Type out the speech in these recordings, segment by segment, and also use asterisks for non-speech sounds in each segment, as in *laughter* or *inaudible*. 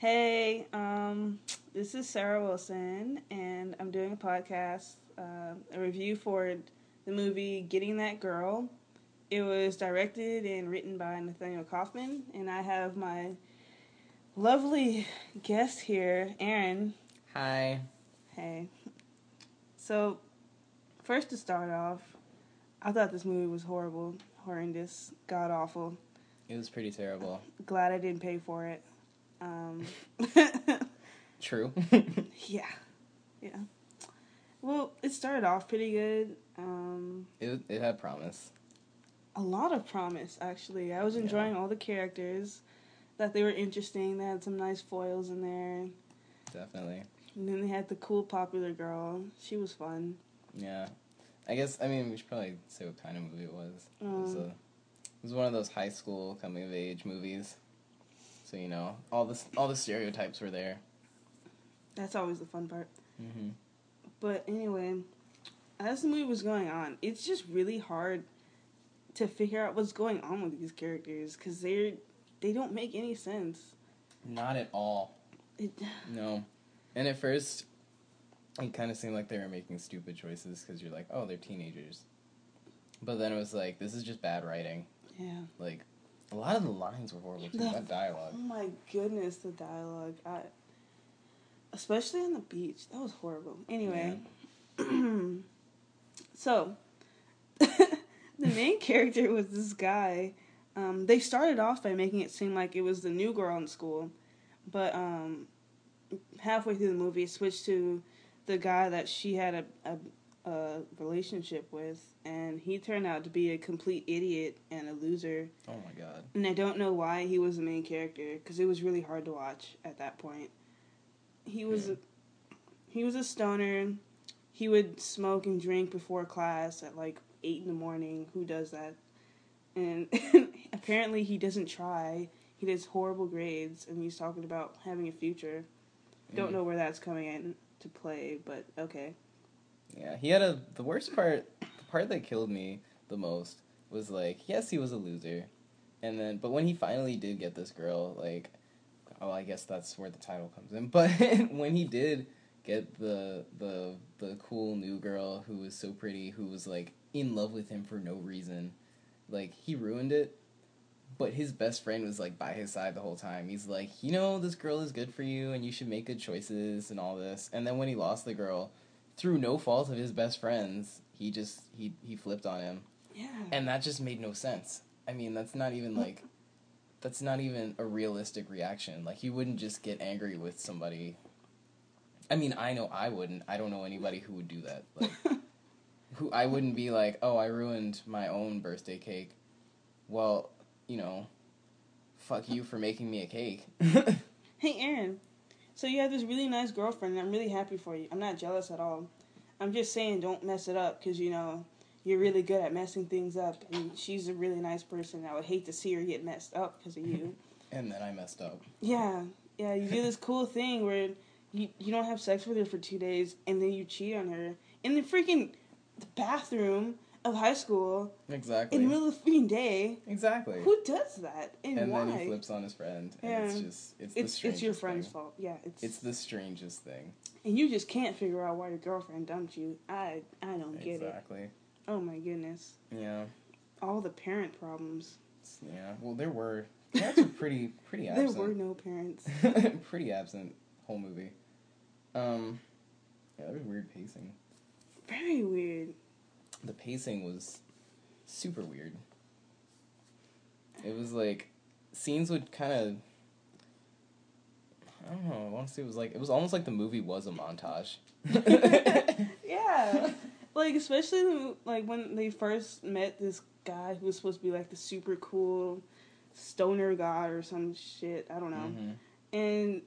Hey, um, this is Sarah Wilson, and I'm doing a podcast, uh, a review for the movie Getting That Girl. It was directed and written by Nathaniel Kaufman, and I have my lovely guest here, Aaron. Hi. Hey. So, first to start off, I thought this movie was horrible, horrendous, god awful. It was pretty terrible. Glad I didn't pay for it. Um, *laughs* True. *laughs* yeah, yeah. Well, it started off pretty good. Um, it it had promise. a lot of promise, actually. I was Yeah. enjoying all the characters. That they were interesting. They had some nice foils in there. Definitely. And then they had the cool popular girl. She was fun. Yeah. I guess I mean we should probably say what kind of movie it was. It was, Um, a, it was one of those high school coming of age movies. So you know all the all the stereotypes were there. That's always the fun part. Mm-hmm. But anyway, as the movie was going on, it's just really hard to figure out what's going on with these characters because they're they don't make any sense. Not at all. It, *sighs* No. And at first, it kind of seemed like they were making stupid choices because you're like, oh, they're teenagers. But then it was like, this is just bad writing. yeah. Like, a lot of the lines were horrible too. The- that dialogue. Oh my goodness, the dialogue. I, especially on the beach, that was horrible. Anyway, *clears throat* so *laughs* the main character was this guy. Um, they started off by making it seem like it was the new girl in school, but um, halfway through the movie, it switched to the guy that she had a, a, a relationship with, and he turned out to be a complete idiot and a loser. Oh my god. And I don't know why he was the main character because it was really hard to watch at that point. He was Yeah. a, he was a stoner. He would smoke and drink before class at like eight in the morning. Who does that? And *laughs* apparently he doesn't try. He does horrible grades, and he's talking about having a future. Don't Mm. know where that's coming in to play, but okay. Yeah, he had a. The worst part, the part that killed me the most was like, yes, he was a loser, and then, but when he finally did get this girl, like, oh, I guess that's where the title comes in. *laughs* But when he did get the the the cool new girl who was so pretty, who was like in love with him for no reason, like he ruined it. But his best friend was like by his side the whole time. He's like, you know, this girl is good for you, and you should make good choices and all this. And then when he lost the girl, through no fault of his best friends, he just he he flipped on him, Yeah. and that just made no sense. I mean, that's not even like that's not even a realistic reaction. Like you wouldn't just get angry with somebody. I mean, I know I wouldn't. I don't know anybody who would do that. Like *laughs* who I wouldn't be like, "Oh, I ruined my own birthday cake." Well, you know, fuck you for making me a cake. *laughs* Hey, Aaron. So you have this really nice girlfriend, and I'm really happy for you. I'm not jealous at all. I'm just saying, don't mess it up, because you know you're really good at messing things up, and she's a really nice person. I would hate to see her get messed up because of you. *laughs* and then I messed up. yeah, yeah. You do this cool thing where you you don't have sex with her for two days, and then you cheat on her in the freaking bathroom of high school Exactly. in the middle of the freaking day. exactly. Who does that, and, and why? then he flips on his friend, and it's just it's the it's strangest it's your friend's thing. fault. Yeah, it's It's the strangest thing. And you just can't figure out why your girlfriend dumped you. I I don't get it. exactly. Oh my goodness. Yeah. All the parent problems. Yeah. Well, there were parents were pretty *laughs* pretty There absent. were no parents. *laughs* pretty absent whole movie. Um. Yeah, that was weird pacing. Very weird. The pacing was super weird. It was like scenes would kind of. I don't know. I want to say it was like it was almost like the movie was a montage. *laughs* *laughs* Yeah. like especially the, like when they first met this guy who was supposed to be like the super cool stoner god or some shit. I don't know. Mhm. And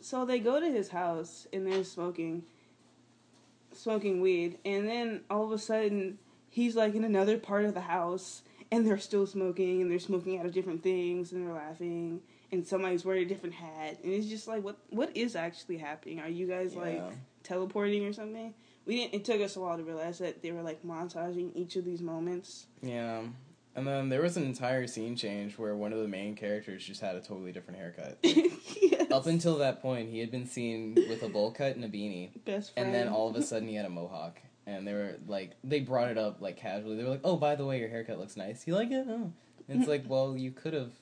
so they go to his house and they're smoking smoking weed and then all of a sudden he's like in another part of the house and they're still smoking and they're smoking out of different things and they're laughing and somebody's wearing a different hat and it's just like what what is actually happening? Are you guys like teleporting or something? We didn't it took us a while to realize that they were like montaging each of these moments. Yeah. And then there was an entire scene change where one of the main characters just had a totally different haircut. *laughs* up until that point, he had been seen with a bowl cut and a beanie, *laughs* best friend. and then all of a *laughs* sudden he had a mohawk. And they were like, they brought it up like casually. They were like, "Oh, by the way, your haircut looks nice. You like it?" Oh. And it's like, *laughs* well, you could have.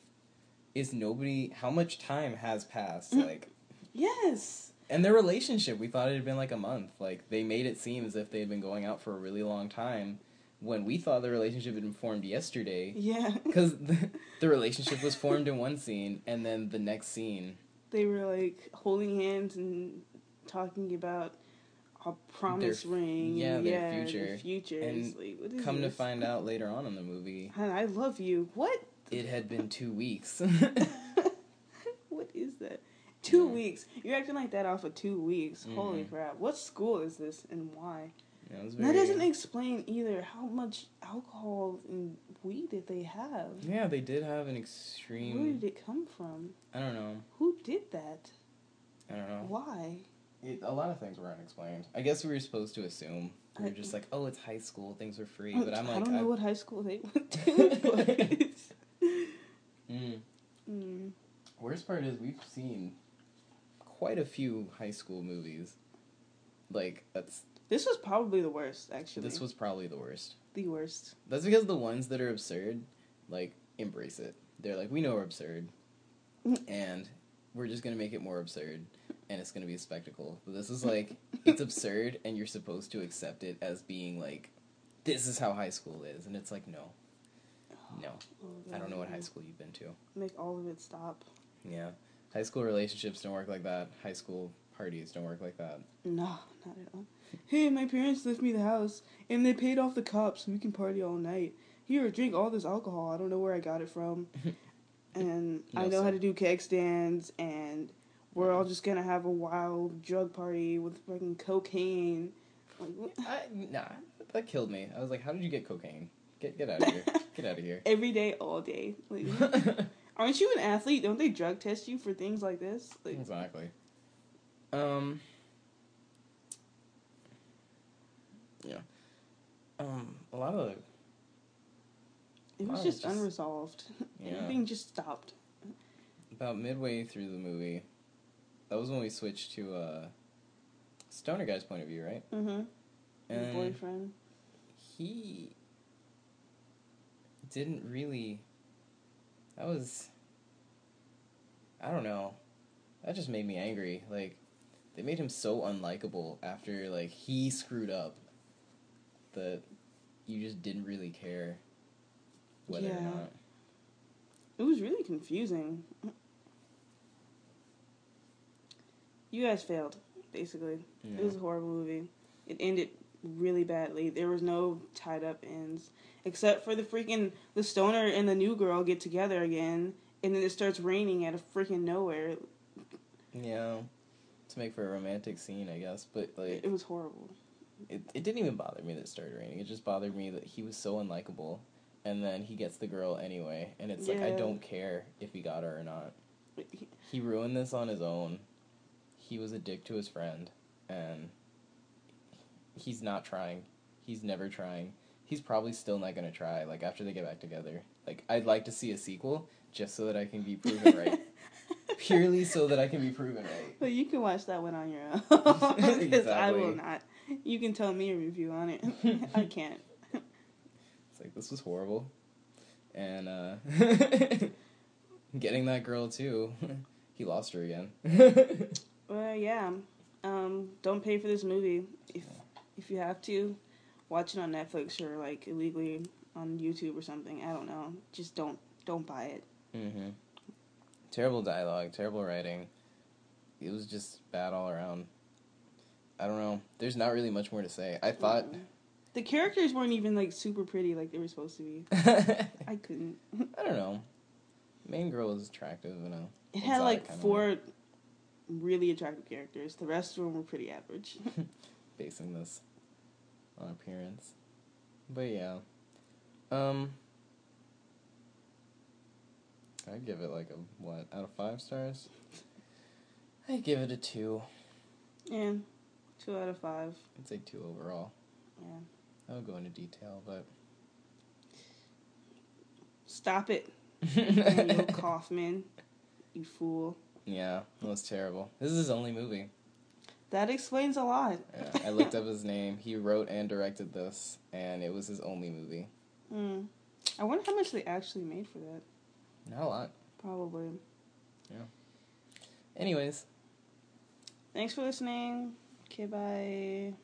Is nobody? How much time has passed? Mm. Like, yes. and their relationship, we thought it had been like a month. Like they made it seem as if they had been going out for a really long time, when we thought the relationship had been formed yesterday. Yeah. Because the, the relationship was formed in one scene, and then the next scene, they were like holding hands and talking about a promise Their- ring. yeah, and, their yeah, future. Their future. And like, come to find out later on in the movie, And I love you. What? it had been two weeks. *laughs* *laughs* what is that? Two Yeah. weeks. You're acting like that off of two weeks. Holy Mhm. crap. What school is this and why? It was That doesn't explain either how much alcohol and weed did they have. Yeah, they did have an extreme. Where did it come from? I don't know. Who did that? I don't know. Why? It, a lot of things were unexplained. I guess we were supposed to assume. We were I- just like, oh, it's high school, things are free. But I'm like, I don't know I- what high school they went *laughs* to. but- *laughs* Mm. Mm. Worst part is we've seen quite a few high school movies. Like that's This was probably the worst, actually. this was probably the worst. the worst. That's because the ones that are absurd, like embrace it. They're like, we know we're absurd, *laughs* and we're just gonna make it more absurd, and it's gonna be a spectacle. But this is like, it's *laughs* absurd, and you're supposed to accept it as being like, this is how high school is, and it's like, no, no, Oh, I don't know what high school you've been to. Make all of it stop. Yeah, high school relationships don't work like that. High school parties don't work like that. No, not at all. Hey, my parents left me the house and they paid off the cops so we can party all night. Here, drink all this alcohol. I don't know where I got it from. *laughs* and I No, know how to do keg stands and we're all just gonna have a wild drug party with fucking cocaine. Like. I, nah, that killed me. I was like, how did you get cocaine? Get get out of here. *laughs* Get out of here. Every day, all day. Like, *laughs* aren't you an athlete? Don't they drug test you for things like this? Like, exactly. Um. Yeah. Um. A lot of it was just, just- unresolved. *laughs* Yeah. Everything just stopped. about midway through the movie, that was when we switched to uh, stoner guy's point of view, right? Mm-hmm. And boyfriend. he didn't really. That was. I don't know. That just made me angry. Like, they made him so unlikable after like he screwed up. That you just didn't really care whether Yeah. or not. It was really confusing. You guys failed, basically. Yeah. It was a horrible movie. It ended really badly. There was no tied up ends. Except for the freaking the stoner and the new girl get together again and then it starts raining out of freaking nowhere. Yeah. To make for a romantic scene, I guess, but like It was horrible. it, it didn't even bother me that it started raining. It just bothered me that he was so unlikable, and then he gets the girl anyway, and it's like I don't care if he got her or not. He ruined this on his own. He was a dick to his friend, and he's not trying. He's never trying. He's probably still not gonna try. Like after they get back together, like I'd like to see a sequel just so that I can be proven right. *laughs* Purely so that I can be proven right. But you can watch that one on your *laughs* own. Because I will not. You can tell me a review on it. *laughs* I can't. It's like this was horrible, and uh, getting that girl too. he lost her again. Well, yeah. Um, don't pay for this movie if if you have to. Watch it on Netflix or like illegally on YouTube or something. I don't know. Just don't don't buy it. hmm Terrible dialogue, terrible writing. It was just bad all around. I don't know. There's not really much more to say. I thought. Mm-mm. the characters weren't even like super pretty like they were supposed to be. *laughs* I couldn't. I don't know. Main girl was attractive you know. It had like four really attractive characters. The rest of them were pretty average. *laughs* basing this on appearance. But yeah. Um I'd give it like a what, out of five stars? *laughs* I'd give it a two. yeah, two out of five. I'd say two overall. Yeah, I would go into detail, but stop it, *laughs* Neil Kaufman. You fool. Yeah, it was terrible. This is his only movie. That explains a lot. Yeah, I looked up his name. He wrote and directed this, and it was his only movie. Hmm. I wonder how much they actually made for that. Not a lot. Probably. Yeah. Anyways, Thanks for listening. Okay, bye.